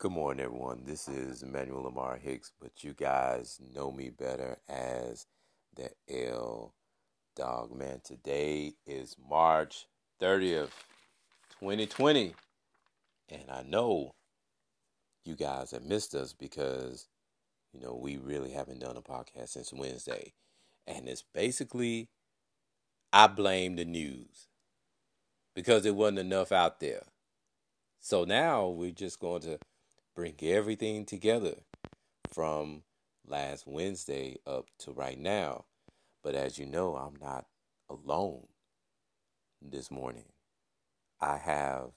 Good morning, everyone. This is Emmanuel Lamar Hicks, but you guys know me better as the L Dog Man. Today is March 30th, 2020, and I know you guys have missed us because, you know, we really haven't done a podcast since Wednesday. And it's basically, I blame the news because there wasn't enough out there. So now we're just going to bring everything together from last Wednesday up to right now. But as you know, I'm not alone this morning. I have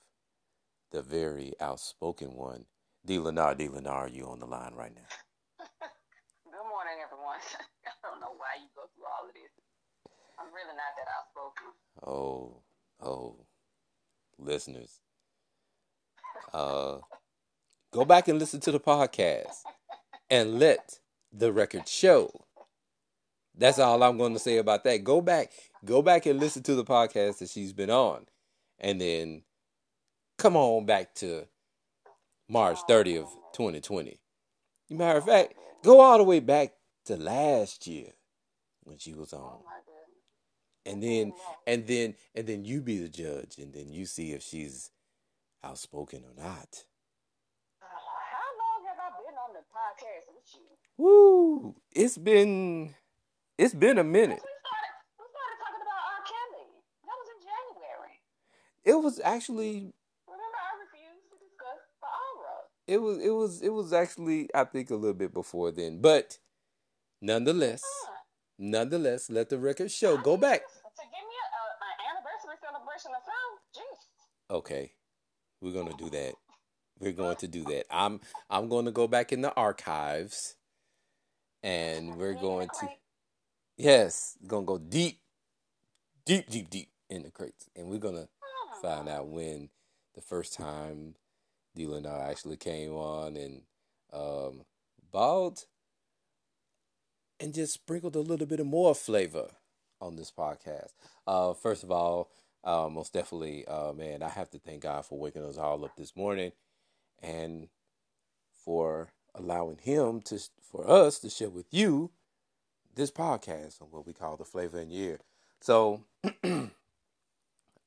the very outspoken one, D. Lenar. D. Lenar, you on the line right now? Good morning, everyone. I don't know why you go through all of this. I'm really not that outspoken. Oh, oh, listeners. Uh, go back and listen to the podcast and let the record show. That's all I'm going to say about that. Go back, go back and listen to the podcast that she's been on, and then come on back to March 30th, 2020. Matter of fact, go all the way back to last year when she was on. And then and then and then you be the judge and then you see if she's outspoken or not. Uh, how long have I been on the podcast with you? Woo! It's been it's been a minute. We started, we started talking about R. Kelly. That was in January. It was actually Remember, I refused to discuss the aura. it was it was it was actually I think a little bit before then. But nonetheless, Huh. nonetheless, let the record show. Go back. To give me an anniversary celebration something. Jeez. Okay. We're gonna do that. We're going to do that. I'm I'm going to go back in the archives and we're going to Yes, gonna go deep, deep, deep, deep in the crates, and we're gonna find out when the first time Dylan and I actually came on and um, bald and just sprinkled a little bit of more flavor on this podcast. Uh, first of all, uh, most definitely, uh, man, I have to thank God for waking us all up this morning and for allowing Him to for us to share with you this podcast on what we call the flavor in year. So,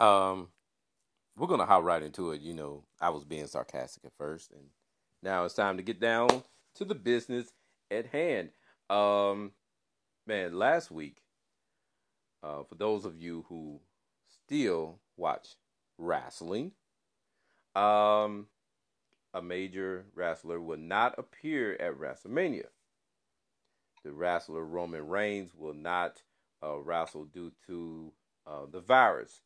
um, we're gonna hop right into it. You know, I was being sarcastic at first, and now it's time to get down to the business at hand. Um, man, last week, uh, for those of you who still watch wrestling, um, a major wrestler will not appear at WrestleMania the wrestler Roman Reigns will not uh, wrestle due to uh, the virus.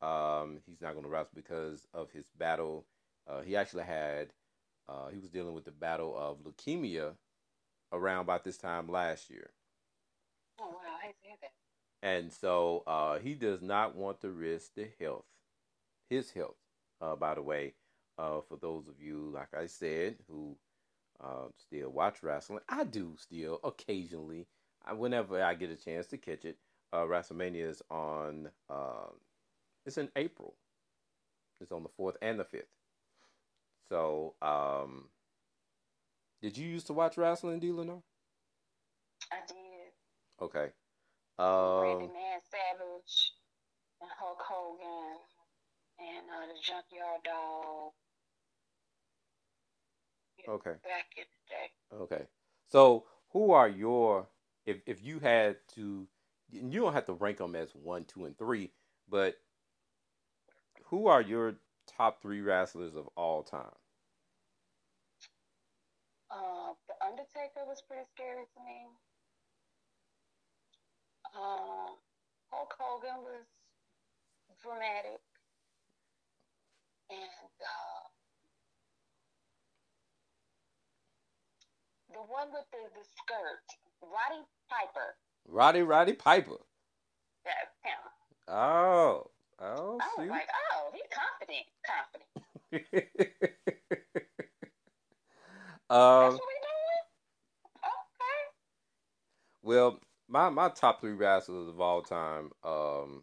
Um, he's not going to wrestle because of his battle. Uh, he actually had, uh, he was dealing with the battle of leukemia around about this time last year. Oh, wow. I to hear that. And so uh, he does not want to risk the health, his health, uh, by the way. Uh, for those of you, like I said, who uh, still watch wrestling. I do still occasionally, I, whenever I get a chance to catch it. Uh, WrestleMania is on. Uh, it's in April. It's on the fourth and the fifth. So, um, did you used to watch wrestling, D. Lenore? I did. Okay. Randy Um, Man Savage and Hulk Hogan and uh, the Junkyard Dog. Okay. Back in the day. Okay. So, who are your if if you had to and you don't have to rank them as one, two, and three, but who are your top three wrestlers of all time? Uh, the Undertaker was pretty scary to me. Uh, Hulk Hogan was dramatic. And uh, the one with the, the skirt, Roddy Piper. Roddy Roddy Piper. That's him. Oh, oh, I was like, oh, he's confident. Confident. That's um, what we doing? Okay. well, my my top three wrestlers of all time. Um,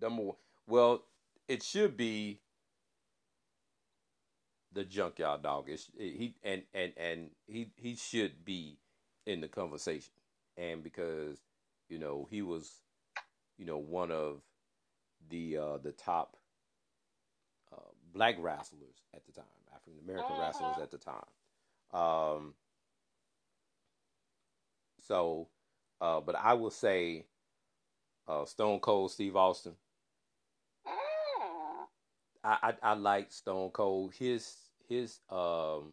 number one, well, it should be the junkyard dog. It's, he and and and he he should be in the conversation, and because you know he was, you know, one of the uh, the top uh, black wrestlers at the time, African American Uh-huh. wrestlers at the time. Um, so, uh, but I will say, uh, Stone Cold Steve Austin. I, I I like Stone Cold. His his um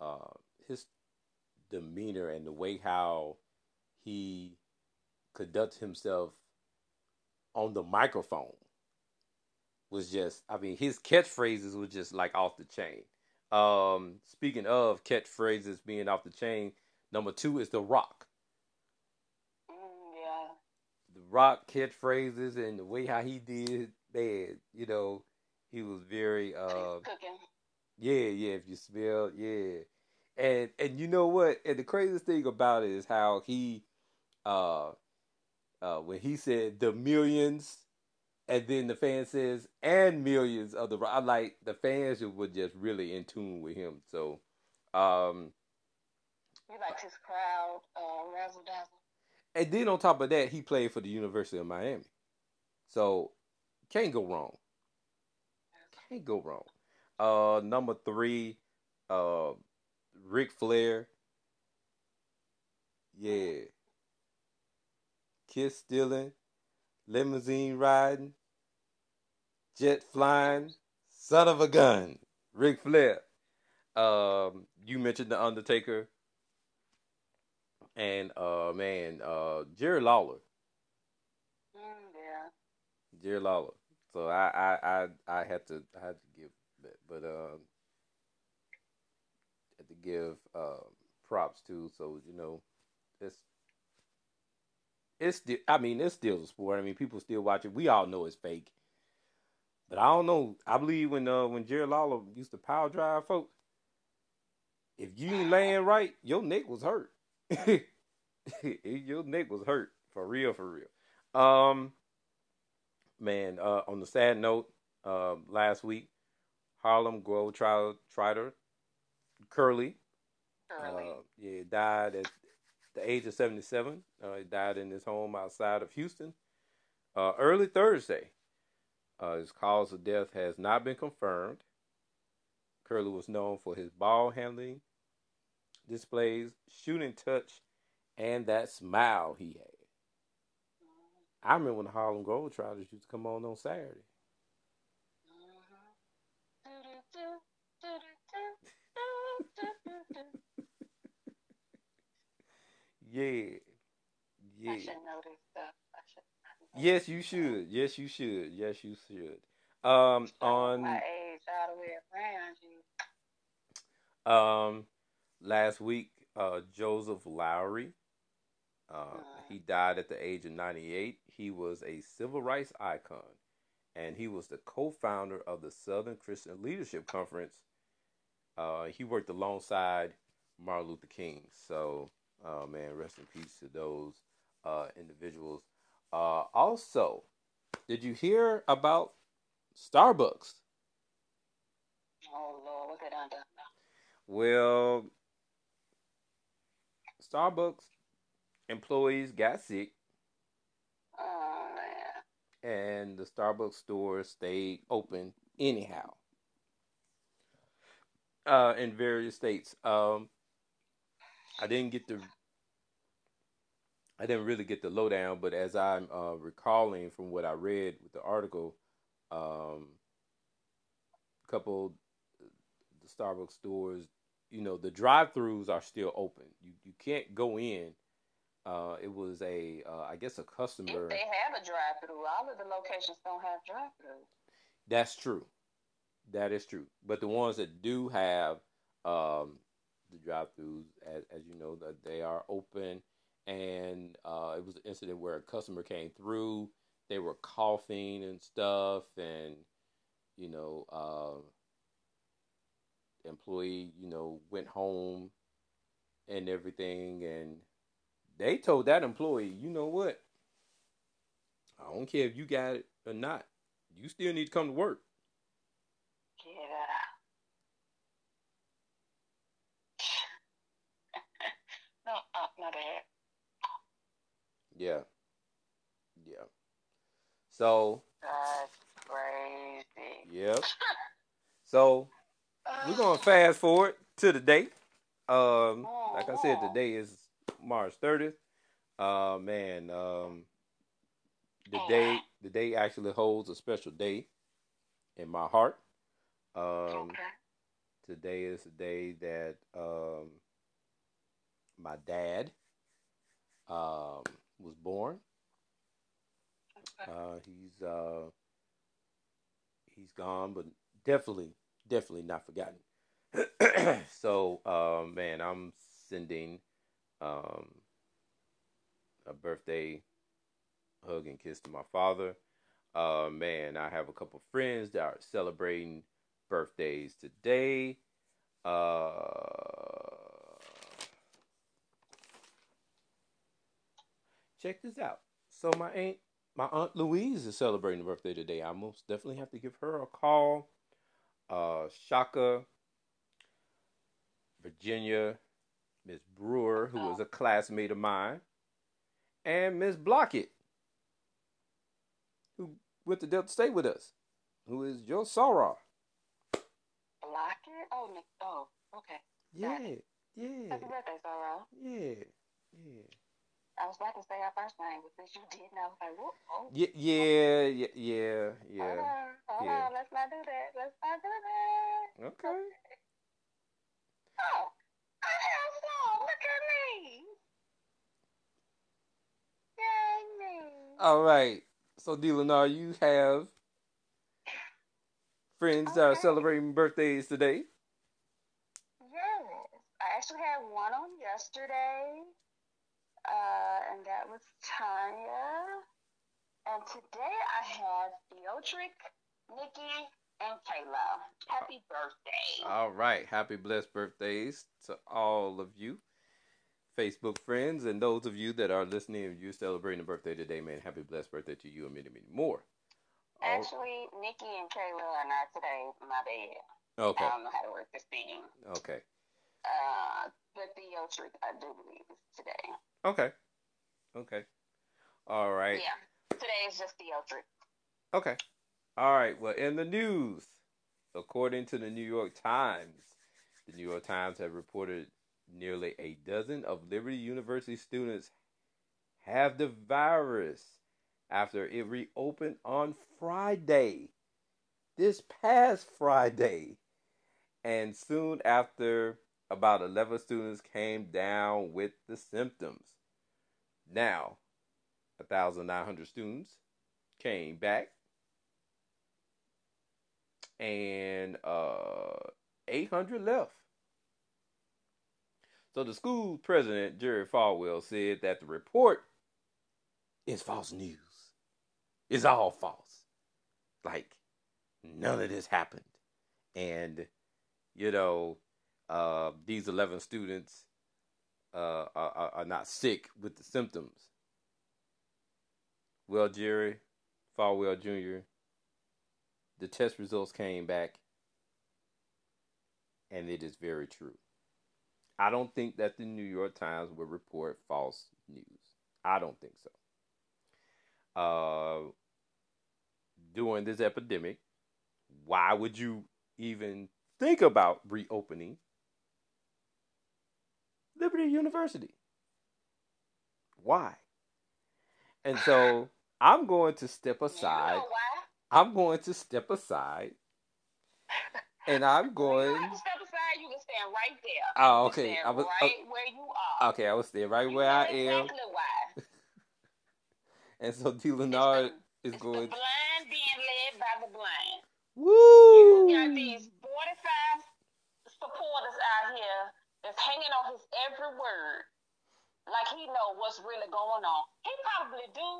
uh his demeanor and the way how he conducts himself on the microphone was just I mean his catchphrases was just like off the chain. Um speaking of catchphrases being off the chain, number two is The Rock. Mm, yeah. The Rock catchphrases and the way how he did man, you know, he was very uh Cooking. Yeah, yeah. If you smell, yeah, and and you know what? And the craziest thing about it is how he, uh, uh, when he said the millions, and then the fan says and millions of the. I like the fans were just really in tune with him. So, um, He likes his crowd, uh, razzle dazzle. and then on top of that, he played for the University of Miami, so can't go wrong. Can't go wrong. Uh, number three, uh, Ric Flair. Yeah. Kiss stealing, limousine riding, jet flying, son of a gun. Ric Flair. Um, you mentioned the Undertaker. And uh man, uh Jerry Lawler. Mm, yeah. Jerry Lawler. So I I I, I had to I had to give that, but um had to give uh, props to. So you know, it's it's. I mean, it's still a sport. I mean, people still watch it. We all know it's fake, but I don't know. I believe when uh when Jerry Lawler used to power drive folks, if you ain't laying right, your neck was hurt. your neck was hurt for real, for real. Um, man. Uh, on the sad note, uh, last week, Harlem Globetrotter Curly, Early. uh, yeah, died at the age of seventy seven. Uh, he died in his home outside of Houston, uh, early Thursday. Uh, his cause of death has not been confirmed. Curly was known for his ball handling displays, shooting touch, and that smile he had. I remember when the Harlem Globetrotters used to come on on Saturday. Yeah, yeah. I should know this stuff. I should. Yes, you should. Yes, you should. Yes, you should. Um, on my age all the way around you. um last week, uh, Joseph Lowery. Uh, he died at the age of 98. He was a civil rights icon, and he was the co-founder of the Southern Christian Leadership Conference. Uh, he worked alongside Martin Luther King. So, uh, man, rest in peace to those uh, individuals. Uh, also, did you hear about Starbucks? Oh Lord, what done done? Well, Starbucks employees got sick, Oh man. and the Starbucks store stayed open anyhow. Uh, in various states. Um, I didn't get the, I didn't really get the lowdown, but as I'm uh, recalling from what I read with the article, um, a couple the Starbucks stores, you know, the drive-throughs are still open. You you can't go in. Uh, it was a, uh, I guess, a customer. If they have a drive-through, all of the locations don't have drive-through. That's true. That is true. But the ones that do have um, the drive-throughs, as, as you know, that they are open. And uh, it was an incident where a customer came through. They were coughing and stuff, and you know, uh, employee, you know, went home and everything, and they told that employee, you know what? I don't care if you got it or not. You still need to come to work. Yeah. no, uh, not. Yeah. Yeah. So. That's crazy. Yep. so we're gonna uh. fast forward to the day. Um, like I said, today is March 30th. Uh, man, um, the day the day actually holds a special day in my heart. Um, Okay. today is the day that um, my dad um, was born. Okay. Uh, he's uh, he's gone, but definitely, definitely not forgotten. so, uh, man, I'm sending um, a birthday hug and kiss to my father. Uh, man, I have a couple friends that are celebrating birthdays today. Uh, check this out. So my aunt, my aunt Louise is celebrating a birthday today. I most definitely have to give her a call. Uh, Shaka, Virginia, Miss Brewer, who oh. was a classmate of mine, and Miss Blockett, who went to Delta State with us, who is Joe Sarah. Block it? Oh. Oh, okay. Yeah, yeah, Happy birthday, Sorrow. yeah, yeah. I was about to say our first name, but since you didn't, I was like, whoop, oh. Yeah, yeah, yeah, yeah, Hold on, hold yeah. on, let's not do that. Let's not do that. Okay. Oh, All right. So, Delanar, you have friends that are celebrating birthdays today. Yes. I actually had one on yesterday, uh, and that was Tanya. And today I have Theodric, Nikki, and Kayla. Happy birthday. All right. Happy blessed birthdays to all of you, Facebook friends, and those of you that are listening. If you're celebrating a birthday today, man, happy blessed birthday to you and many, many more. Actually, Nikki and Kayla are not today. My bad. okay. I don't know how to work this thing. Okay. Uh, but Theodric, I do believe, is today. Okay. Okay. All right. Yeah. Today is just Theodric. Okay. All right. Well, in the news, according to the New York Times, the New York Times have reported nearly a dozen of Liberty University students have the virus after it reopened on Friday, this past Friday. And soon after, about 11 students came down with the symptoms. Now, 1,900 students came back and uh, 800 left. So the school president, Jerry Falwell, said that the report is false news. It's all false. Like, none of this happened. And, you know, uh, these 11 students uh, are, are- not sick with the symptoms. Well, Jerry Falwell Jr., the test results came back, and it is very true. I don't think that the New York Times will report false news. I don't think so. Uh, during this epidemic, why would you even think about reopening Liberty University? Why? And so I'm going to step aside. You know? I'm going to step aside, and I'm going. Stand right there. Oh, okay. I was oh, right where you are. okay. I will stay right You where I know am, Exactly why. and so D. Leonard is it's going. the blind being led by the blind. Woo! You got these 45 supporters out here that's hanging on his every word. Like he know what's really going on. He probably do.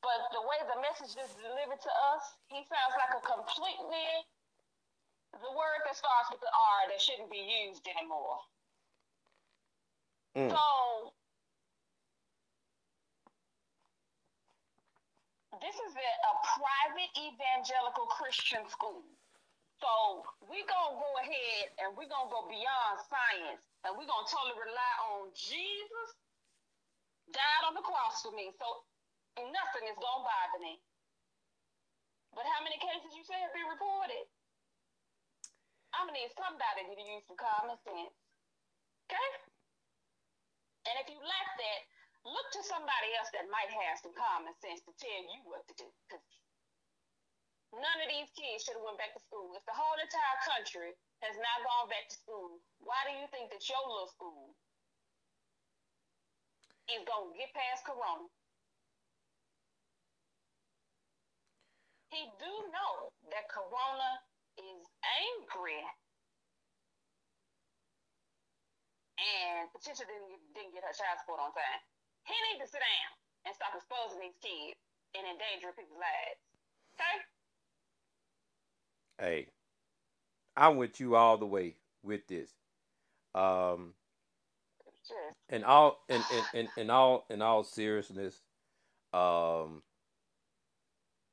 But the way the message is delivered to us, he sounds like a completely the word that starts with the R that shouldn't be used anymore. Mm. So this is a, a private evangelical Christian school. So we gonna go ahead and we gonna go beyond science and we gonna totally rely on Jesus died on the cross for me. So nothing is gonna bother me. But how many cases you say have been reported? I'm gonna need somebody to use some common sense. Okay? And if you lack that, look to somebody else that might have some common sense to tell you what to do. Because none of these kids should have went back to school. If the whole entire country has not gone back to school, why do you think that your little school is gonna get past Corona? He do know that Corona is angry and Patricia didn't, didn't get her child support on time. He needs to sit down and stop exposing these kids and endangering people's lives. Okay? Hey, I'm with you all the way with this. Um, Sure. in all in, in, in, in all in all seriousness, um,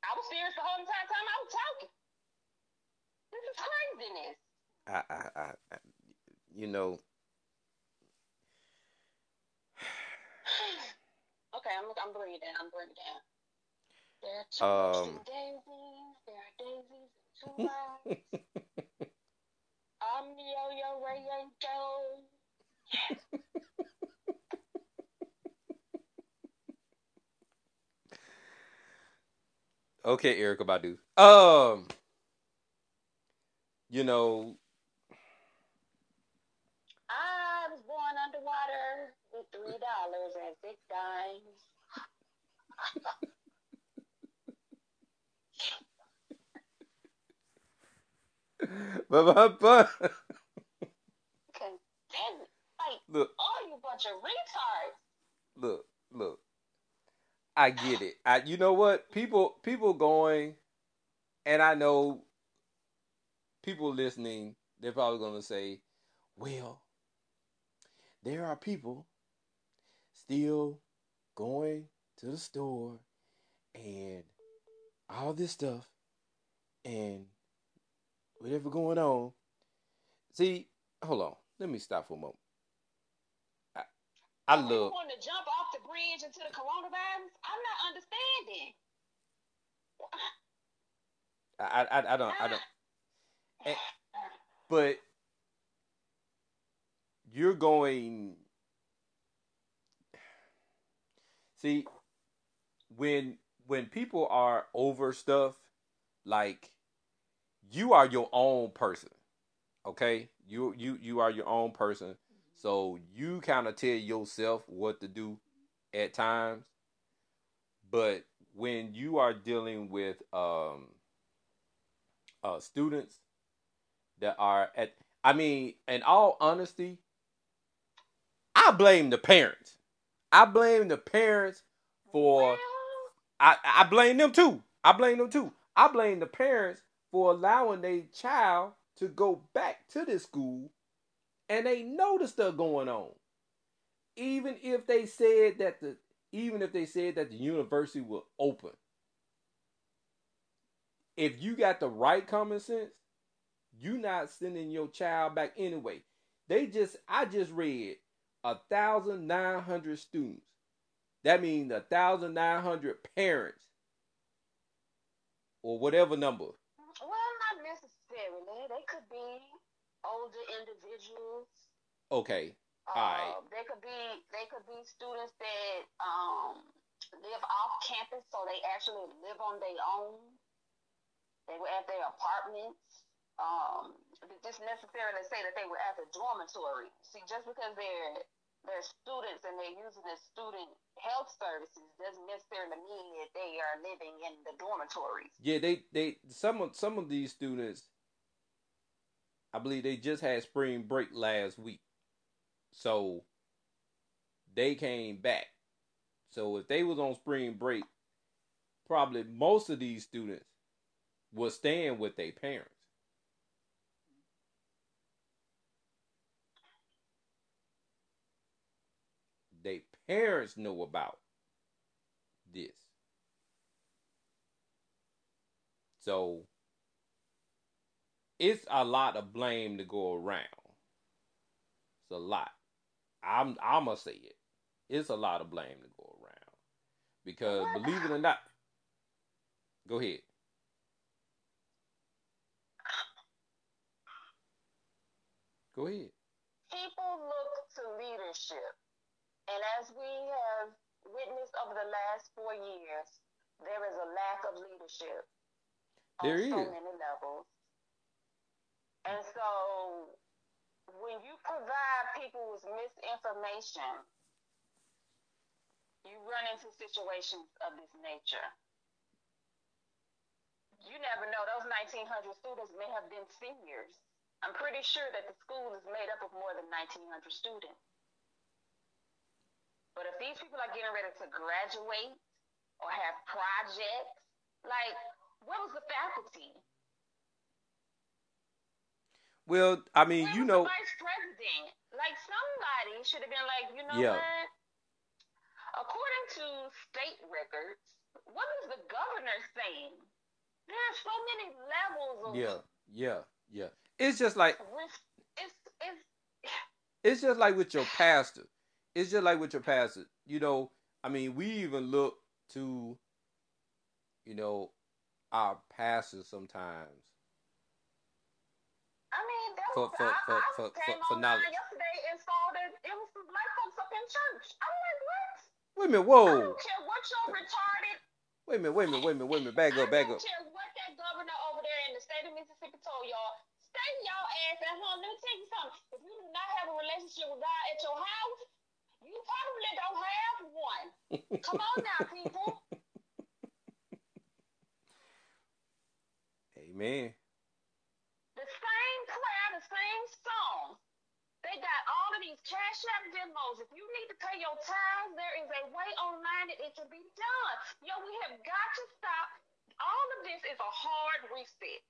I was serious the whole entire time I was talking. Craziness. I, I, I, I you know, Okay, I'm I'm it. I'm it. There are two Um. daisies. There are daisies and two lives. I'm yo yo ray yo. okay, Erykah Badu. Um, you know, I was born underwater with three dollars and six dimes. but, but, but Okay, damn look, all you bunch of retards. look, look. I get it. I, you know what? People, people going, and I know people listening. They're probably going to say, "Well, there are people still going to the store and all this stuff and whatever going on." See, hold on. Let me stop for a moment. I, I So you love. want to jump off the bridge into the coronavirus? I'm not understanding. I, I, I don't. I don't. And- but you're going see when when people are over stuff like you are your own person okay? You you you are your own person. So you kind of tell yourself what to do at times. But when you are dealing with um uh students that are at I mean, in all honesty, I blame the parents. I blame the parents for Well, I, I blame them too. I blame them too. I blame the parents for allowing their child to go back to this school and they know the stuff going on. Even if they said that the even if they said that the university will open. If you got the right common sense, you not sending your child back anyway. They just I just read a thousand nine hundred students. That means a thousand nine hundred parents or whatever number. well, not necessarily. They could be older individuals. Okay. Uh, Alright. They could be they could be students that um live off campus, so they actually live on their own. They were at their apartments. Um, just necessarily say that they were at the dormitory. See, just because they're they're students and they're using the student health services doesn't necessarily mean that they are living in the dormitories. Yeah, they they some of some of these students I believe they just had spring break last week. So they came back. So if they was on spring break, probably most of these students was staying with their parents. They parents know about this. So it's a lot of blame to go around. It's a lot. I'm I'm gonna say it. It's a lot of blame to go around because What? believe it or not, go ahead. Go ahead. People look to leadership. And as we have witnessed over the last four years, there is a lack of leadership There on so many levels. And so when you provide people with misinformation, you run into situations of this nature. You never know. Those 1,900 students may have been seniors. I'm pretty sure that the school is made up of more than 1,900 students. But if these people are getting ready to graduate or have projects, like, where was the faculty? Well, I mean, Where you know, vice president? Like, somebody should have been like, you know Yeah. what? According to state records, what is the governor saying? There are so many levels of yeah, yeah, yeah. It's just like. It's, it's, it's just like with your pastor. It's just like with your pastor. You know, I mean, we even look to, you know, our pastors sometimes. I mean, that For- was, for- I, for- I for- came for- for knowledge. yesterday and saw that it was some black folks up in church. I'm like, what? Wait a minute, whoa. I don't care what your retarded Wait a minute, wait a minute, wait a minute, wait a minute. Back up, back I up. don't care what that governor over there in the state of Mississippi told y'all. Stay y'all ass at home. Let me tell you something. If you do not have a relationship with God at your house, you probably don't have one. Come on now, people. Amen. The same prayer, the same song. They got all of these cash app demos. If you need to pay your tithes, there is a way online that it can be done. Yo, we have got to stop. All of this is a hard reset.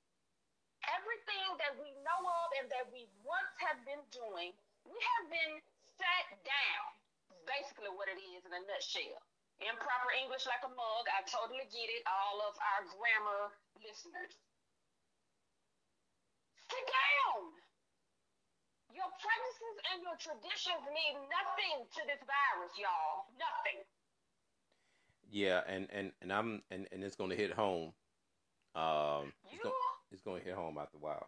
Everything that we know of and that we once have been doing, we have been sat down. Basically, what it is in a nutshell. Improper English like a mug. I totally get it. All of our grammar listeners. Sit down. Your practices and your traditions mean nothing to this virus, y'all. Nothing. Yeah, and and and I'm and and it's gonna hit home. Um, it's You gonna it's gonna hit home after a while.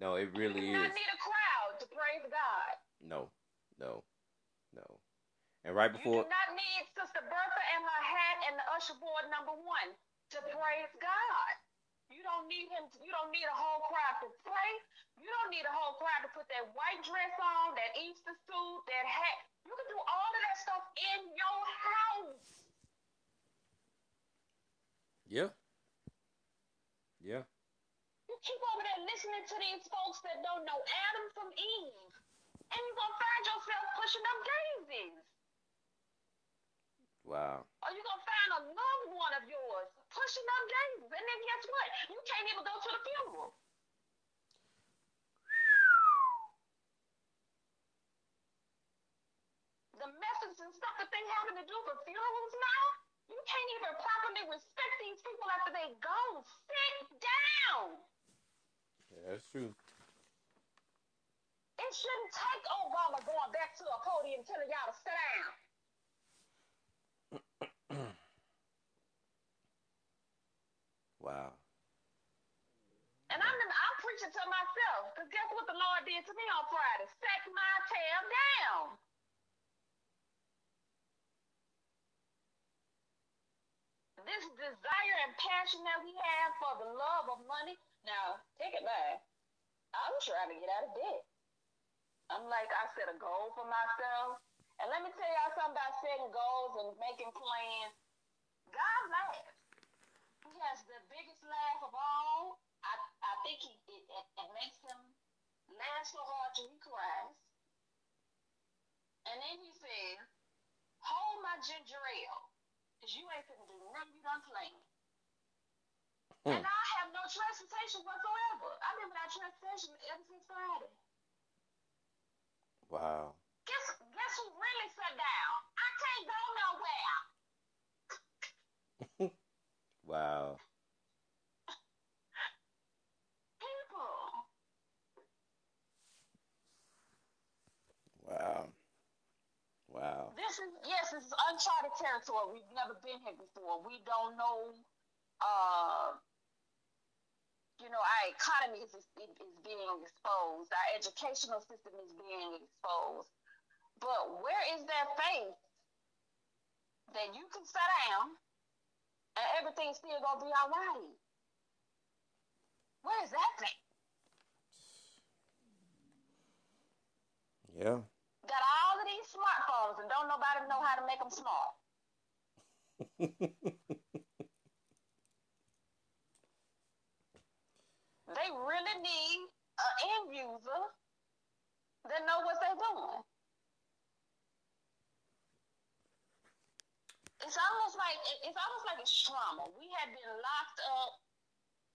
No, it really not is. need a crowd to praise God. No, no. And right You before, do not need Sister Bertha and her hat and the usher board number one to praise God. You don't need him. You don't need a whole crowd to pray. You don't need a whole crowd to put that white dress on, that Easter suit, that hat. You can do all of that stuff in your house. yeah, yeah, You keep over there listening to these folks that don't know Adam from Eve, and you're gonna find yourself pushing them daisies. Wow. Oh, or you're gonna find a loved one of yours pushing them daisies. And then guess what? You can't even go to the funeral. The methods and stuff that they having to do for funerals now, you can't even properly respect these people after they go. Sit down. Yeah, that's true. It shouldn't take Obama going back to a podium telling y'all to sit down. Wow. And I'm I'm preaching to myself because guess what the Lord did to me on Friday? Set my tail down. This desire and passion that we have for the love of money. Now, take it back. I'm trying to get out of debt. I'm like, I set a goal for myself. And let me tell y'all something about setting goals and making plans. God laughs. Has the biggest laugh of all. I, I think he, it, it, it makes him laugh so hard till he cries. And then he says, Hold my ginger ale, because you ain't finna do nothing you done planned. Hmm. And I have no transportation whatsoever. I've been without transportation ever since Friday. Wow. Guess, guess who really sat down? I can't go nowhere. Wow. Wow. Wow. This is yes, it's uncharted territory. We've never been here before. We don't know uh you know, our economy is, is, is being exposed. Our educational system is being exposed. But where is that faith that you can sit down and everything's still gonna be all right? Where is that faith? Yeah. Got all of these smartphones and don't nobody know how to make them smart. they really need an end user that know what they're doing. It's almost like it's almost like it's trauma. We have been locked up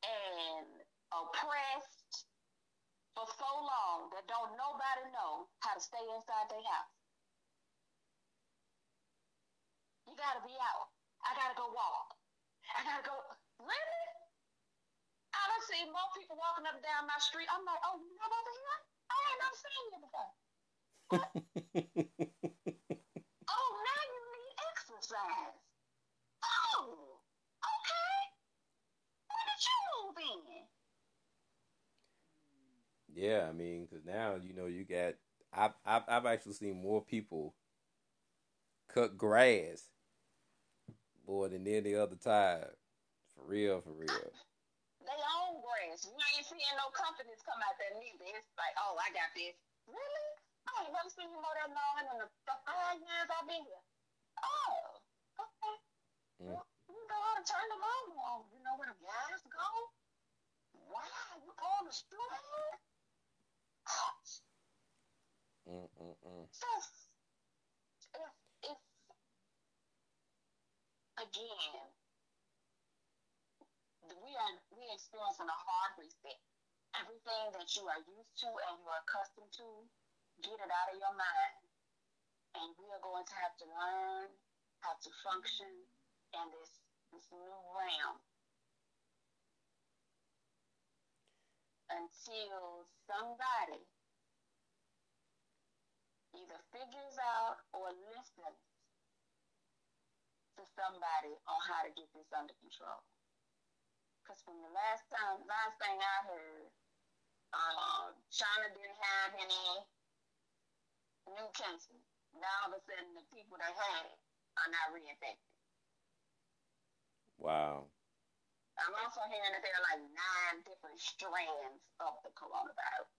and oppressed for so long that don't nobody know how to stay inside their house. You gotta be out. I gotta go walk. I gotta go. Really? I done seen more people walking up and down my street. I'm like, oh, you live over here? I ain't never seen you before. oh, now you need exercise. Oh, okay. When did you move in? Yeah, I mean, because now you know you got. I've, I've I've actually seen more people cut grass more than any other time. For real, for real. They own grass. You ain't seeing no companies come out there neither. It's like, oh, I got this. Really? I ain't never seen you mow that lawn in the five years I've been here. Oh. Mm. Well, you go out and turn the lawn on. You know where the gas go? Wow, you go on the street? Mm-mm-mm. So, it's, it's again, we are we experiencing a hard reset. Everything that you are used to and you are accustomed to, get it out of your mind. And we are going to have to learn how to function in this new realm until somebody either figures out or listens to somebody on how to get this under control. Because from the last time, last thing I heard, uh, China didn't have any new cases. Now all of a sudden, the people that had it are not reinfected. Wow. I'm also hearing that there are like nine different strands of the coronavirus.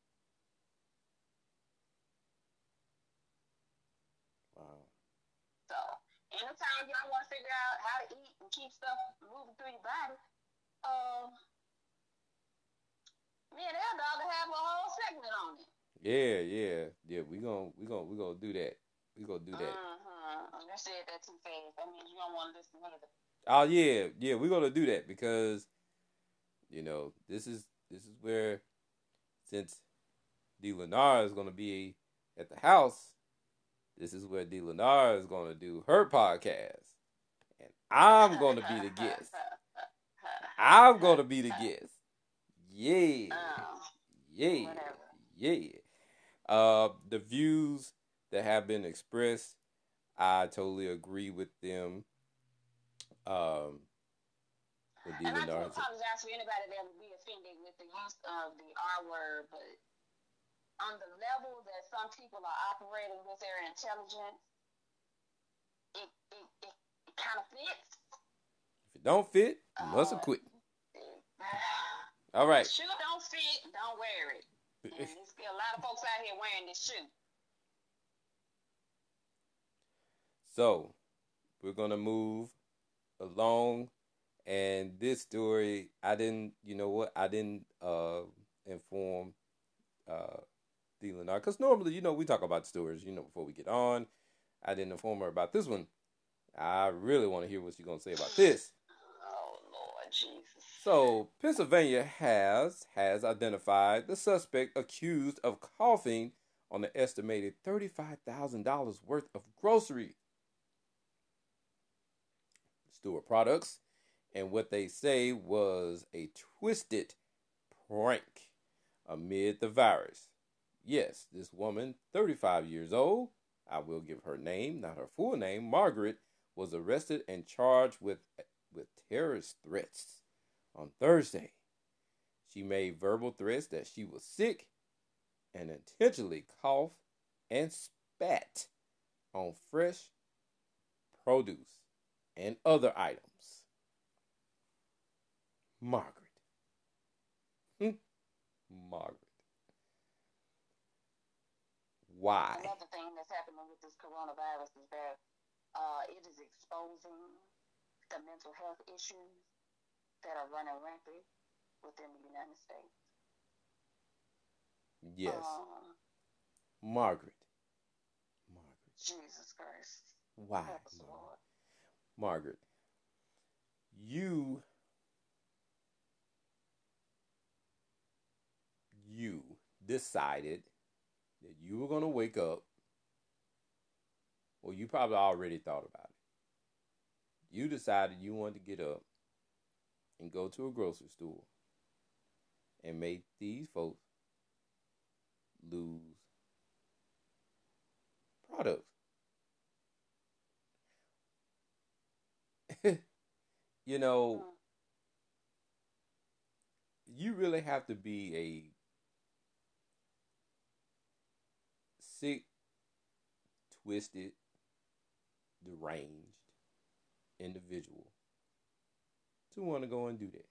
Wow. So, anytime y'all want to figure out how to eat and keep stuff moving through your body, um, me and L Dog will have a whole segment on it. Yeah, yeah, yeah. We gonna we gonna we gonna do that. We gonna do that. Uh-huh. You said that too fast. That means you don't want to listen either. Oh yeah, yeah. We're gonna do that because you know this is this is where since D Lenar is gonna be at the house, this is where D Lenar is gonna do her podcast, and I'm gonna be the guest. I'm gonna be the guest. Yeah, Oh, yeah, yeah. Uh, the views that have been expressed, I totally agree with them. Um, And I do apologize for anybody that would be offended with the use of the R word, but on the level that some people are operating with their intelligence, it it, it, it kind of fits. If it don't fit, you must have quit. All right. Shoe don't fit, don't wear it. And there's a lot of folks out here wearing this shoe. So we're gonna move along, and this story, I didn't, you know what, I didn't uh inform uh D Lenar because normally, you know, we talk about stories, you know, before we get on. I didn't inform her about this one. I really want to hear what she's gonna say about this. Oh Lord Jesus. So, Pennsylvania has has identified the suspect accused of coughing on an estimated thirty-five thousand dollars worth of groceries. Stewart products, and what they say was a twisted prank amid the virus. Yes, this woman, 35 years old, I will give her name, not her full name, Margaret, was arrested and charged with with terrorist threats on Thursday. She made verbal threats that she was sick and intentionally coughed and spat on fresh produce and other items. Margaret. Hmm. Margaret. Why? Another thing that's happening with this coronavirus is that uh, it is exposing the mental health issues that are running rampant within the United States. Yes. Um, Margaret. Margaret. Jesus Christ. Why? Margaret? Margaret, you you decided that you were going to wake up, well, you probably already thought about it. You decided you wanted to get up and go to a grocery store and make these folks lose products. You know, you really have to be a sick, twisted, deranged individual to want to go and do that.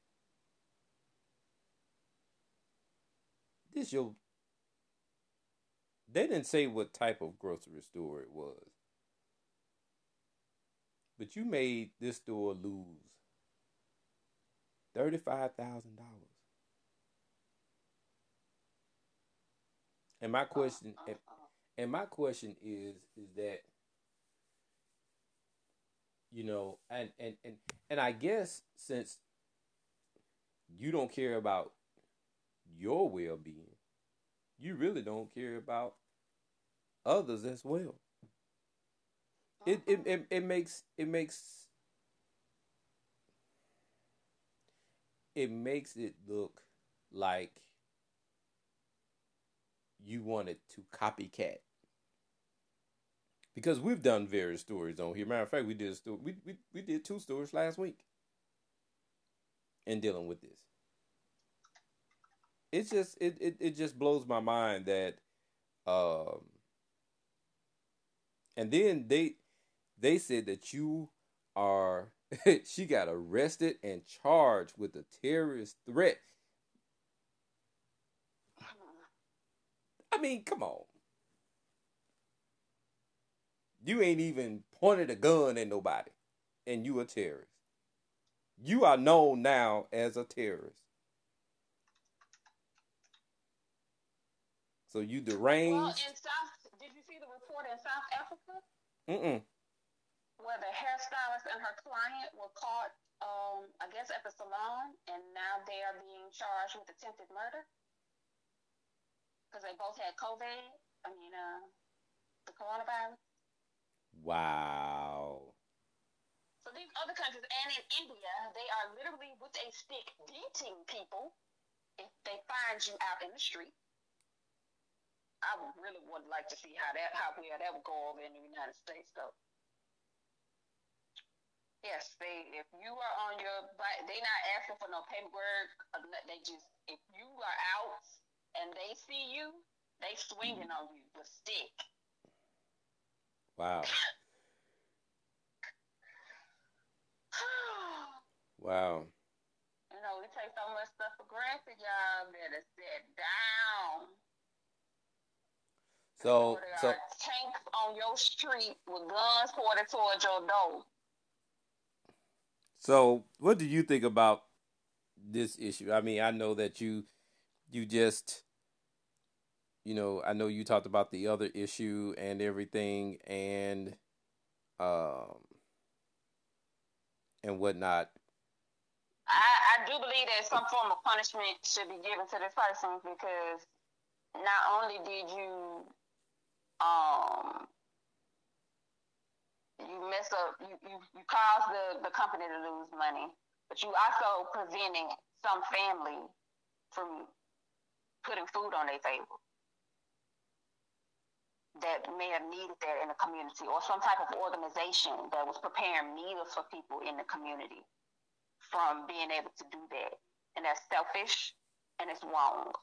This your they didn't say what type of grocery store it was. But you made this store lose thirty-five thousand dollars. And my question, uh, uh, and, uh, and my question is, is that you know, and and and and I guess since you don't care about your well-being, you really don't care about others as well. It it uh-huh. it, it makes it makes it makes it look like you wanted to copycat because we've done various stories on here. Matter of fact, we did a story. We we we did two stories last week in dealing with this. It's just it it, it just blows my mind that um and then they they said that you are she got arrested and charged with a terrorist threat. I mean, come on. You ain't even pointed a gun at nobody, and you a terrorist. You are known now as a terrorist. So you deranged. Well, in South, did you see the report in South Africa? Mm-mm. Where the hairstylist and her client were caught, um, I guess, at the salon, and now they are being charged with attempted murder because they both had COVID. I mean, uh, the coronavirus. Wow. So these other countries and in India, they are literally with a stick beating people if they find you out in the street. I would really would like to see how that how well that would go over in the United States though. Yes, they if you are on your bike, they not asking for no paperwork. They just if you are out and they see you, they swinging on you with stick. Wow. wow. You know, we take so much stuff for granted, y'all. Better sit down. So, so tanks on your street with guns pointed towards your door. So, what do you think about this issue? I mean, I know that you you just you know, I know you talked about the other issue and everything and um and whatnot. I, I do believe that some form of punishment should be given to this person because not only did you um you mess up you, you, you cause the, the company to lose money, but you also preventing some family from putting food on their table. that may have needed that in the community or some type of organization that was preparing meals for people in the community from being able to do that. And that's selfish and it's wrong.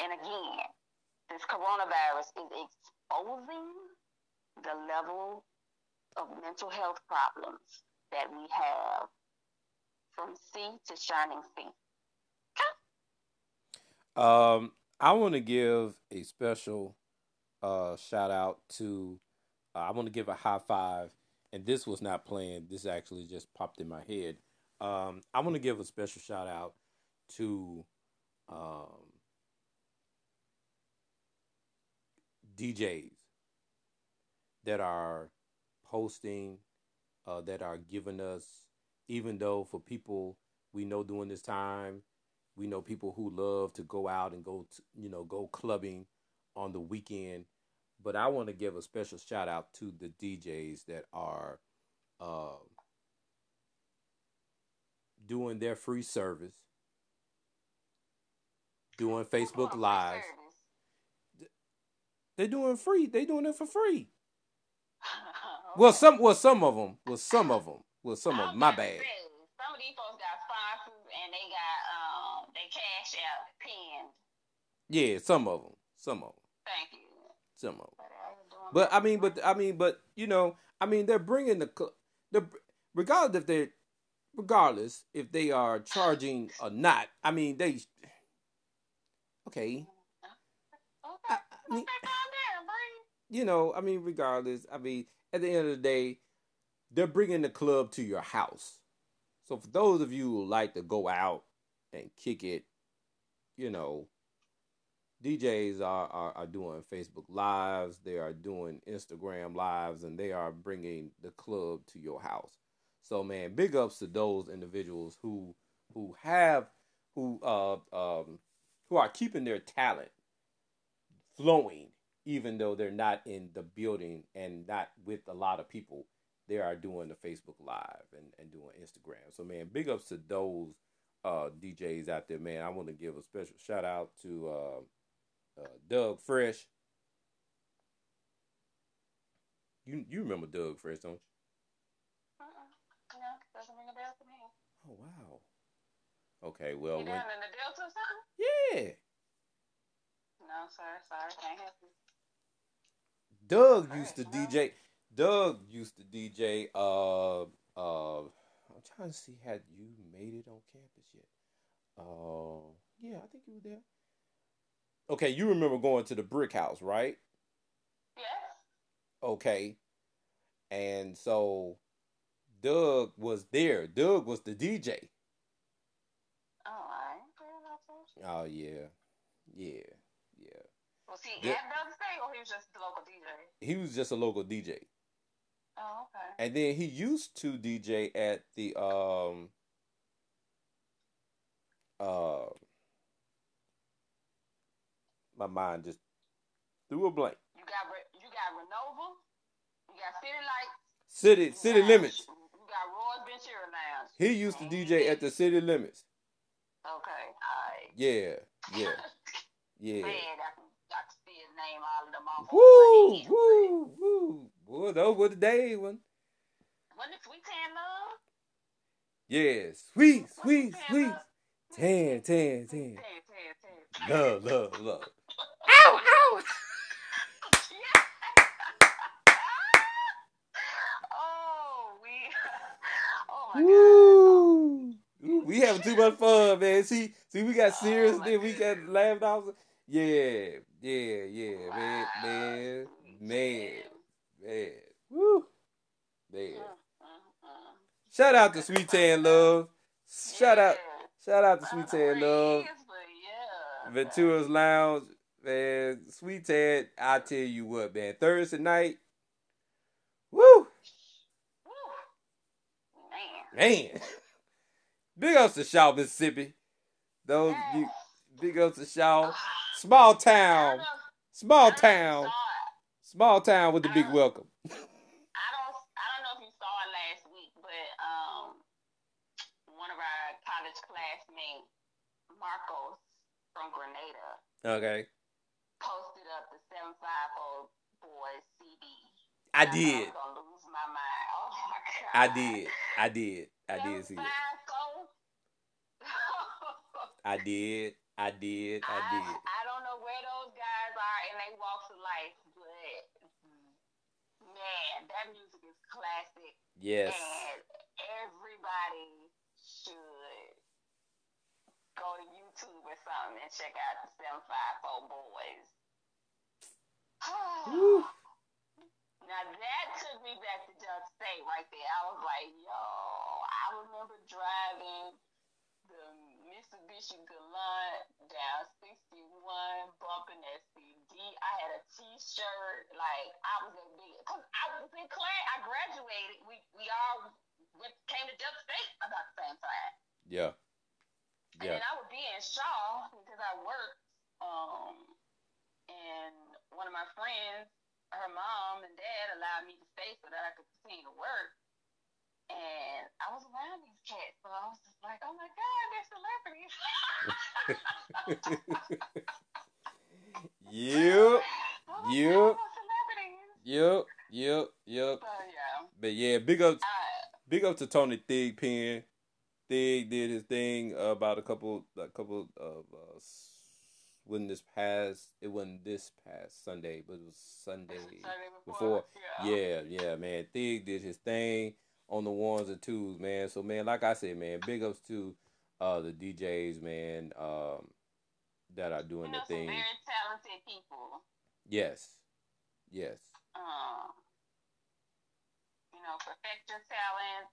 And again, this coronavirus is exposing the level of mental health problems that we have from sea to shining sea. Um, I want to give a special uh, shout out to. Uh, I want to give a high five, and this was not planned. This actually just popped in my head. Um, I want to give a special shout out to um, DJs that are posting, uh, that are giving us, even though for people we know during this time, we know people who love to go out and go, to, you know, go clubbing on the weekend. But I want to give a special shout out to the DJs that are uh, doing their free service, doing Facebook Live. They're doing free. They're doing it for free. Well, some, well, some of them, well, some of them, well, some of them. My bad. Some of these folks got sponsors and they got um they cash out pinned. Yeah, some of them, some of them. Thank you. Some of them. But, I mean, but I mean, but you know, I mean, they're bringing the the regardless if they regardless if they are charging or not. I mean, they okay. okay. I, I mean, Okay, calm down, breathe. You know, I mean, regardless, I mean, at the end of the day, they're bringing the club to your house. So for those of you who like to go out and kick it, you know, DJs are, are, are doing Facebook lives, they are doing Instagram lives, and they are bringing the club to your house. So man, big ups to those individuals who who have who uh um who are keeping their talent flowing even though they're not in the building and not with a lot of people they are doing the facebook live and, and doing instagram so man big ups to those uh djs out there man i want to give a special shout out to uh, uh doug fresh you you remember doug fresh don't you Uh-uh. No, doesn't ring a bell to me. oh wow okay well You when, down in the Delta or something? yeah No, sir. Sorry, can't help you. Doug used to DJ. Doug used to DJ. Uh, uh, I'm trying to see had you made it on campus yet. Uh, yeah, I think you were there. Okay, you remember going to the Brick House, right? Yes. Okay, and so Doug was there. Doug was the DJ. Oh, I ain't paying attention. Oh yeah, yeah. Was he The- at Doug State or he was just the local DJ? He was just a local DJ. Oh, okay. And then he used to DJ at the um uh my mind just threw a blank. You got Re- you got Renova, you got City Lights, City City got- Limits. You got Roy's Ventura Lounge. He used to DJ at the City Limits. Okay, alright. Yeah, yeah, yeah. Man, I can, I can see his name all of them off. Woo, woo, woo. Boy, those were the days when Wasn't it Sweet Tan Love? Yeah, sweet, sweet, sweet. Tan, tan, tan. Love, love, love. Ow, ow! oh, we. Oh my god. Woo! Ooh, We having too much fun, man. See, see, we got Oh, serious, my then we got laughed out. Yeah, yeah, yeah, man, Wow. man, Sweet man, man. Woo, man. Mm, mm, mm. Shout out to Sweet Tan Love. Shout out, shout out to Sweet Tan Love. he is, but yeah. Ventura's Lounge, man. Sweet Tan, I tell you what, man. Thursday night, woo, Woo. Man. man. Big ups to Shaw, Mississippi. Those you, Yes. Big ups to Shaw. Small town, small I don't know if you town, small town with the big welcome. I don't I don't know if you saw it last week, but um one of our college classmates, Marcos from Grenada, Okay. posted up the 750 Boys CD. I did. I was gonna lose my mind. Oh my god. I did. I did. I did see it. I did. I did. I I, did. I don't know where those guys are in their walks of life, but man, that music is classic. Yes. And everybody should go to YouTube or something and check out the 754 Boys. Now that took me back to Dub State right there. I was like, yo, I remember driving Mitsubishi Galant down 61, bumping that CD. I had a T-shirt, like I was a big, cause I was in class. I graduated. We we all went, came to Dub State about the same time. Yeah. And Yeah. then I would be in Shaw because I worked. Um, and one of my friends, her mom and dad allowed me to stay so that I could continue to work. And I was around these cats, so I was just like, oh my God, they're celebrities. Yep. Oh Yep. God, they're celebrities. Yep. Yep. Yep. So yeah. But yeah, big up I, big up to Tony Thigpen. Thig did his thing uh, about a couple a couple of uh when this past it wasn't this past Sunday, but it was Sunday Sunday before. Yeah. Yeah, yeah, man. Thig did his thing on the ones and twos, man. So man, like I said, man, big ups to uh the DJs, man, um that are You doing know, their some thing. very talented people. Yes. Yes. um, you know, perfect your talent,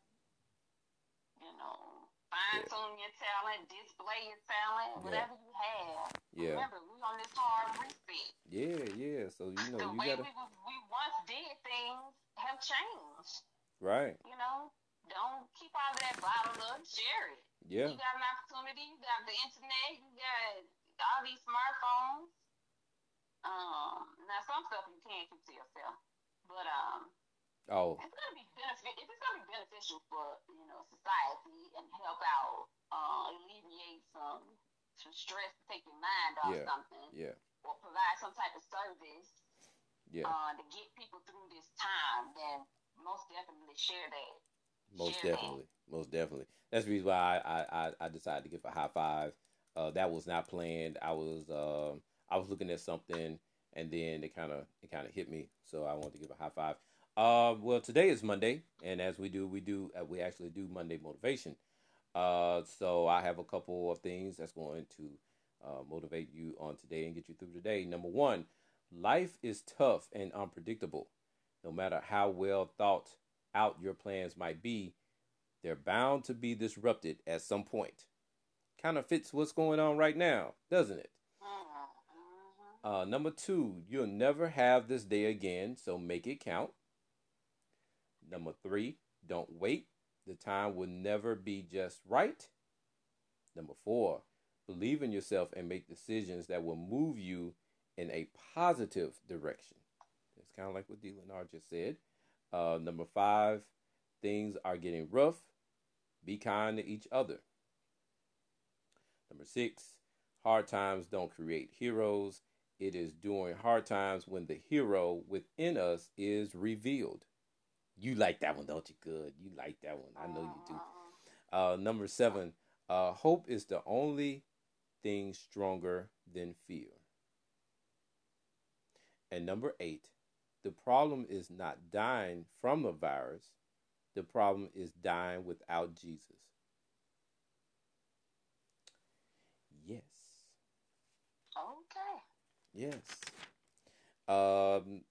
you know, fine tune your talent, display your talent, Yeah. whatever you have. Yeah. Remember, we on this hard reset. Yeah, yeah. So you know the you way gotta we, was- we once did things have changed. Right. You know, don't keep all of that bottled up. Share it. Yeah. You got an opportunity. You got the internet. You got all these smartphones. Um, now some stuff you can't keep to yourself, but um, Oh, it's gonna be benefit if it's gonna be beneficial for you know society and help out, uh, alleviate some some stress to take your mind off Yeah. something yeah. or provide some type of service Yeah. uh, to get people through this time, then most definitely share that. Most share that. definitely, most definitely. That's the reason why I, I, I decided to give a high five. Uh, that was not planned. I was um I was looking at something, and then it kind of it kind of hit me. So I wanted to give a high five. Uh, well, today is Monday, and as we do, we do uh, we actually do Monday motivation. Uh, so I have a couple of things that's going to uh, motivate you on today and get you through today. Number one, life is tough and unpredictable. No matter how well thought out your plans might be, they're bound to be disrupted at some point. Kind of fits what's going on right now, doesn't it? Mm-hmm. Uh, number two, you'll never have this day again, so make it count. Number three, don't wait. The time will never be just right. Number four, believe in yourself and make decisions that will move you in a positive direction. Kind of like what D. Leonard just said. Uh, number five, things are getting rough. Be kind to each other. Number six, hard times don't create heroes. It is during hard times when the hero within us is revealed. You like that one, don't you? Good. You like that one. I know you do. Uh, number seven, uh, hope is the only thing stronger than fear. And number eight, the problem is not dying from the virus, the problem is dying without Jesus. Yes. Okay. Yes. Um,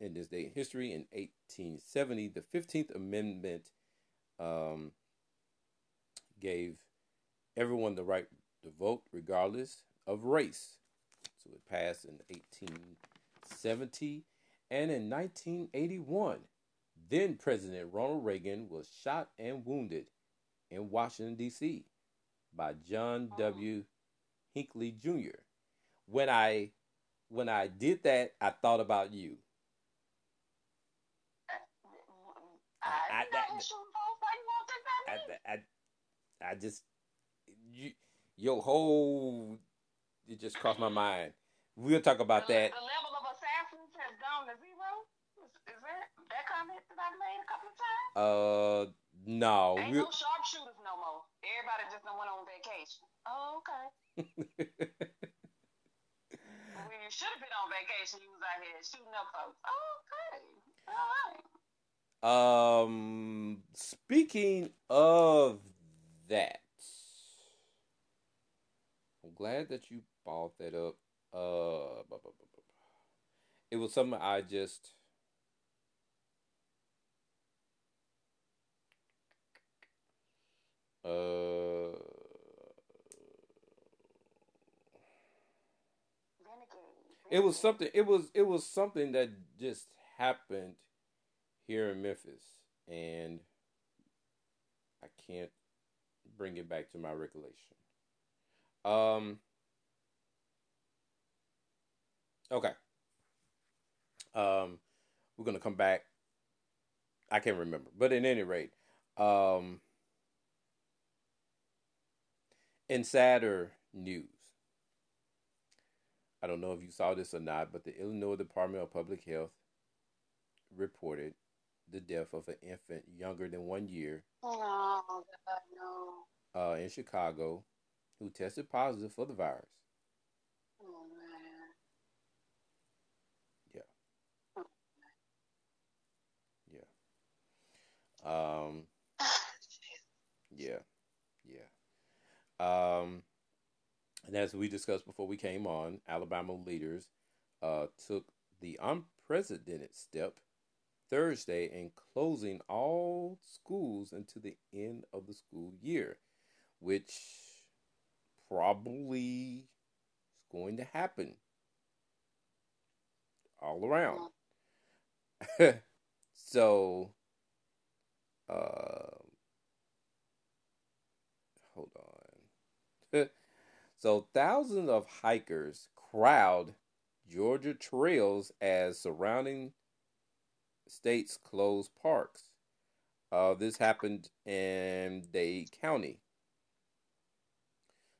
in this day in history, in 1870, the 15th Amendment um, gave everyone the right to vote regardless of race. So it passed in 1870. And in 1981, then President Ronald Reagan was shot and wounded in Washington, D.C. by John W. Hinckley Jr. When I when I did that, I thought about you. I, I- I, that- that, Why you want this I, about me? I, I just you your whole it just crossed my mind we'll talk about that. The level of assassins has gone to zero. Is, is that that I made a couple of times? Uh, no. Ain't we'll- no sharpshooters no more. Everybody just went on vacation. Oh, okay. When you should have been on vacation, you was out here shooting up folks. Oh, okay. All right. Um, speaking of that, I'm glad that you brought that up. Uh, it was something I just. Uh, it was something. It was it was something that just happened here in Memphis, and I can't bring it back to my recollection. Um. Okay. Um, we're gonna come back. I can't remember, but at any rate, um, insider news. I don't know if you saw this or not, but the Illinois Department of Public Health reported the death of an infant younger than one year Oh, God, no. uh, in Chicago who tested positive for the virus. Oh, man. Um, yeah, yeah. Um, and as we discussed before we came on, Alabama leaders uh, took the unprecedented step Thursday in closing all schools until the end of the school year, which probably is going to happen all around. so, uh, hold on. So, thousands of hikers crowd Georgia trails as surrounding states close parks. Uh, this happened in Dade County.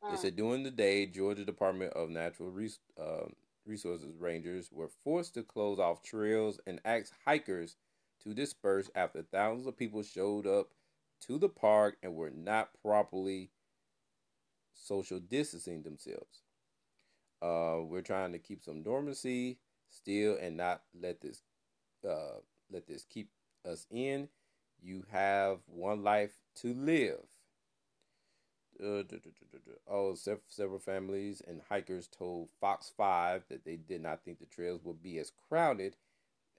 They said during the day, Georgia Department of Natural Res- uh, Resources rangers were forced to close off trails and ask hikers to disperse after thousands of people showed up to the park and were not properly social distancing themselves. Uh, we're trying to keep some normalcy still and not let this uh, let this keep us in. You have one life to live. Uh. Oh, several families and hikers told Fox 5 that they did not think the trails would be as crowded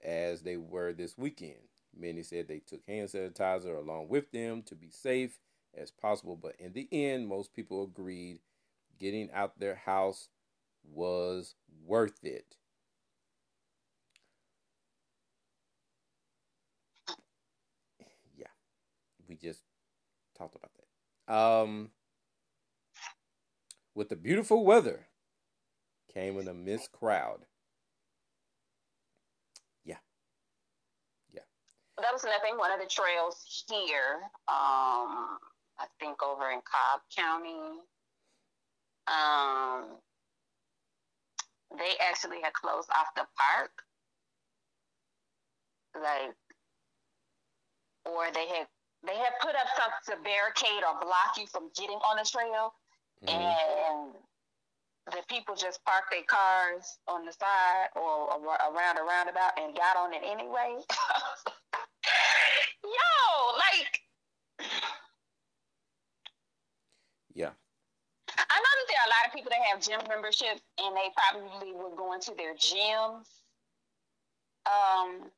as they were this weekend. Many said they took hand sanitizer along with them to be safe as possible, but in the end, most people agreed getting out their house was worth it. Yeah, we just talked about that. Um, with the beautiful weather came an immense crowd. Yeah. Yeah. That was nothing. One of the trails here, um, I think over in Cobb County, um, they actually had closed off the park, like, or they had they had put up something to barricade or block you from getting on the trail, Mhm. and the people just parked their cars on the side or ar- around a roundabout and got on it anyway. Yo, like Yeah. I know that there are a lot of people that have gym memberships and they probably would go into their gyms um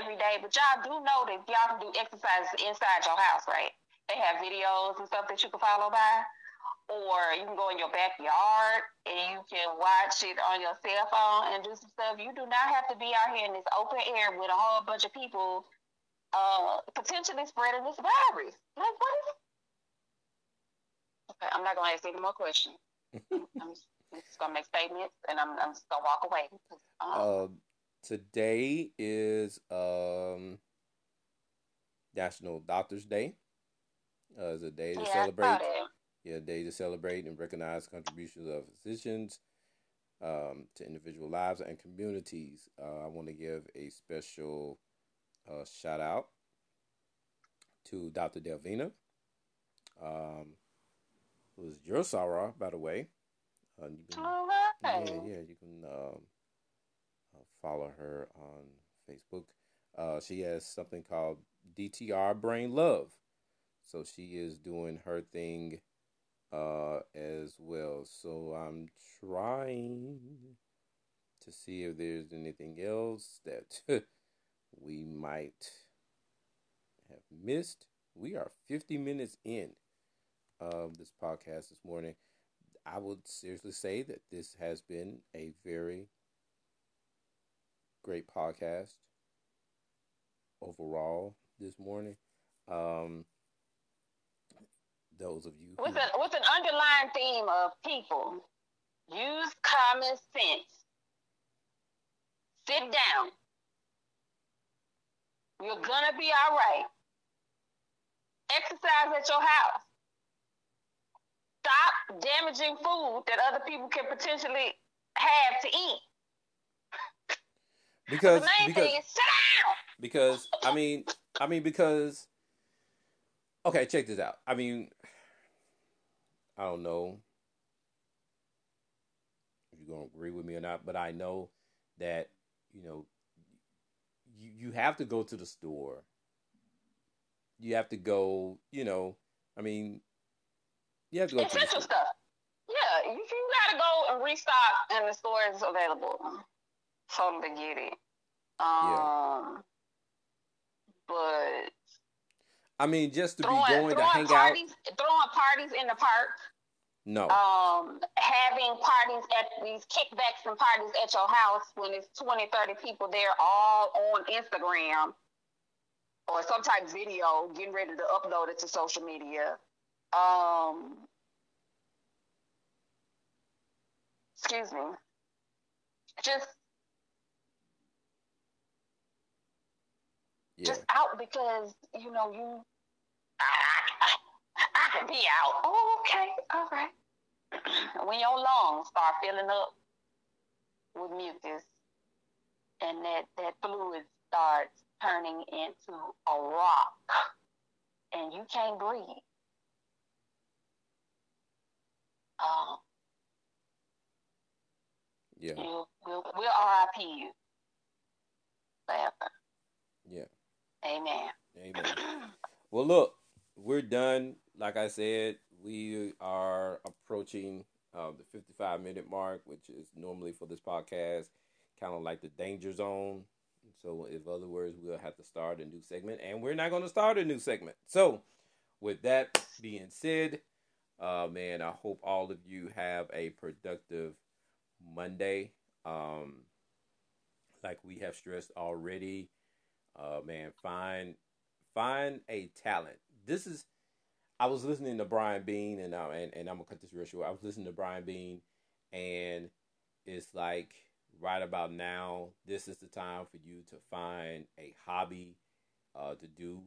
every day. But y'all do know that y'all can do exercises inside your house, right? They have videos and stuff that you can follow by. Or you can go in your backyard and you can watch it on your cell phone and do some stuff. You do not have to be out here in this open air with a whole bunch of people uh potentially spreading this virus. Like what is Okay, I'm not gonna ask any more questions. I'm just gonna make statements and I'm, I'm just gonna walk away. 'cause, um, Uh, today is um, National Doctors Day. Uh, it's a day to yeah, celebrate. Yeah, a day to celebrate and recognize contributions of physicians, um, to individual lives and communities. Uh, I want to give a special uh, shout out to Dr. Delvina, um, is your Sarah, by the way. Uh, you can, All yeah, yeah, you can um, uh, follow her on Facebook. Uh, she has something called DTR Brain Love. So she is doing her thing uh, as well. So I'm trying to see if there's anything else that we might have missed. We are 50 minutes in of this podcast this morning. I would seriously say that this has been a very great podcast overall this morning. Um, those of you With who, an with an underlying theme of people use common sense. Sit down. You're gonna be all right. Exercise at your house. Damaging food that other people can potentially have to eat. because the main because thing is sit down. because I mean I mean because okay, check this out. I mean I don't know if you're gonna agree with me or not, but I know that you know you you have to go to the store. You have to go, you know. I mean, you have to go to the Essential stuff. Yeah, you, you gotta go and restock and the store is available. Totally get it. Um but I mean, just to be throwing, going to hang out. parties throwing parties in the park, No, um, having parties at these kickbacks and parties at your house when it's 20, 30 people there all on Instagram or some type of video getting ready to upload it to social media. Um, excuse me. Just yeah, just out because you know you I, I, I could be out. Oh, okay, all right. when your lungs start filling up with mucus and that that fluid starts turning into a rock and you can't breathe. Um, yeah, you, we'll, we'll RIP you. Forever. yeah. Amen. Amen. Well, look, we're done. Like I said, we are approaching uh, the 55 minute mark, which is normally for this podcast kind of like the danger zone. So, in other words, we'll have to start a new segment, and we're not going to start a new segment. So, with that being said, uh, man, I hope all of you have a productive Monday. Um, like we have stressed already, uh, man, find find a talent. This is I was listening to Brian Bean and uh, and, and I'm gonna cut this real short. I was listening to Brian Bean and it's like right about now, this is the time for you to find a hobby uh, to do,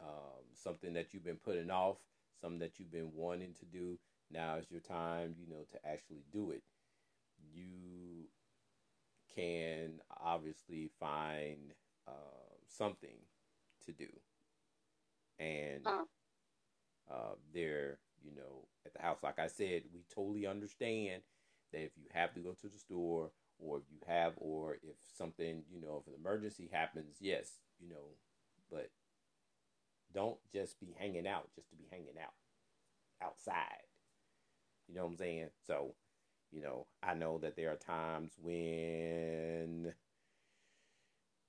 um, something that you've been putting off, something that you've been wanting to do. Now is your time, you know, to actually do it. You can obviously find uh, something to do, and Mm. uh, there, you know, at the house, like I said, we totally understand that if you have to go to the store, or if you have, or if something, you know, if an emergency happens, yes, you know, but don't just be hanging out just to be hanging out outside. You know what I'm saying? So, you know, I know that there are times when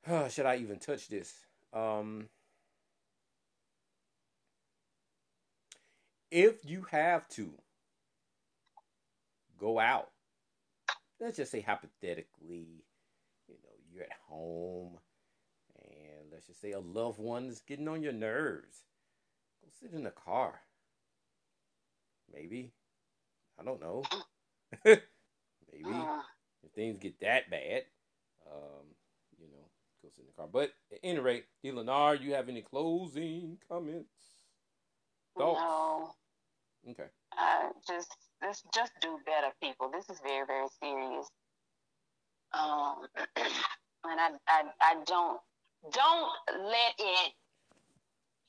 should I even touch this? Um if you have to go out, let's just say hypothetically, you know, you're at home and let's say a loved one is getting on your nerves. Go sit in the car. Maybe. I don't know. Maybe. If things get that bad, um, you know, go sit in the car. But at any rate, Eleanor, you have any closing comments? Thoughts? No, Okay. I Uh, just, just, just do better, people. This is very, very serious. Um, and I, I, I don't, don't let it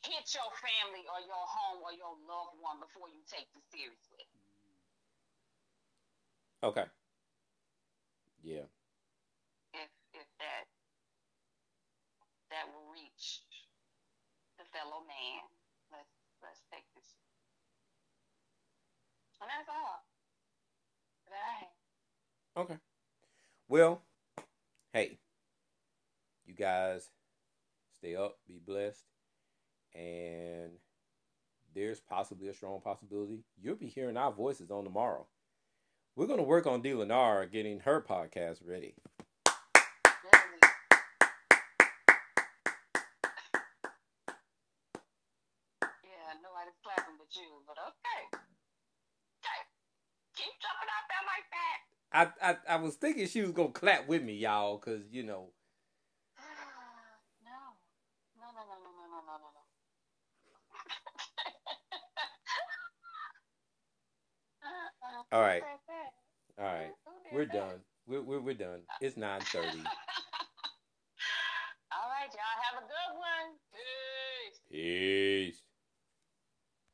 hit your family or your home or your loved one before you take this seriously. Okay. Yeah. If, if that, that will reach the fellow man, let's, let's take this. And that's all. That Okay. Well, hey, you guys stay up, be blessed, and there's possibly a strong possibility you'll be hearing our voices on tomorrow. We're going to work on D. Lennar getting her podcast ready. Yeah, nobody's clapping but you, but okay. Okay. Keep jumping out there like that. I, I, I was thinking she was going to clap with me, y'all, because, you know, All right. Who said that? all right, we're done. We're, we're, we're done. It's 9.30. All right, y'all have a good one. Peace. Peace.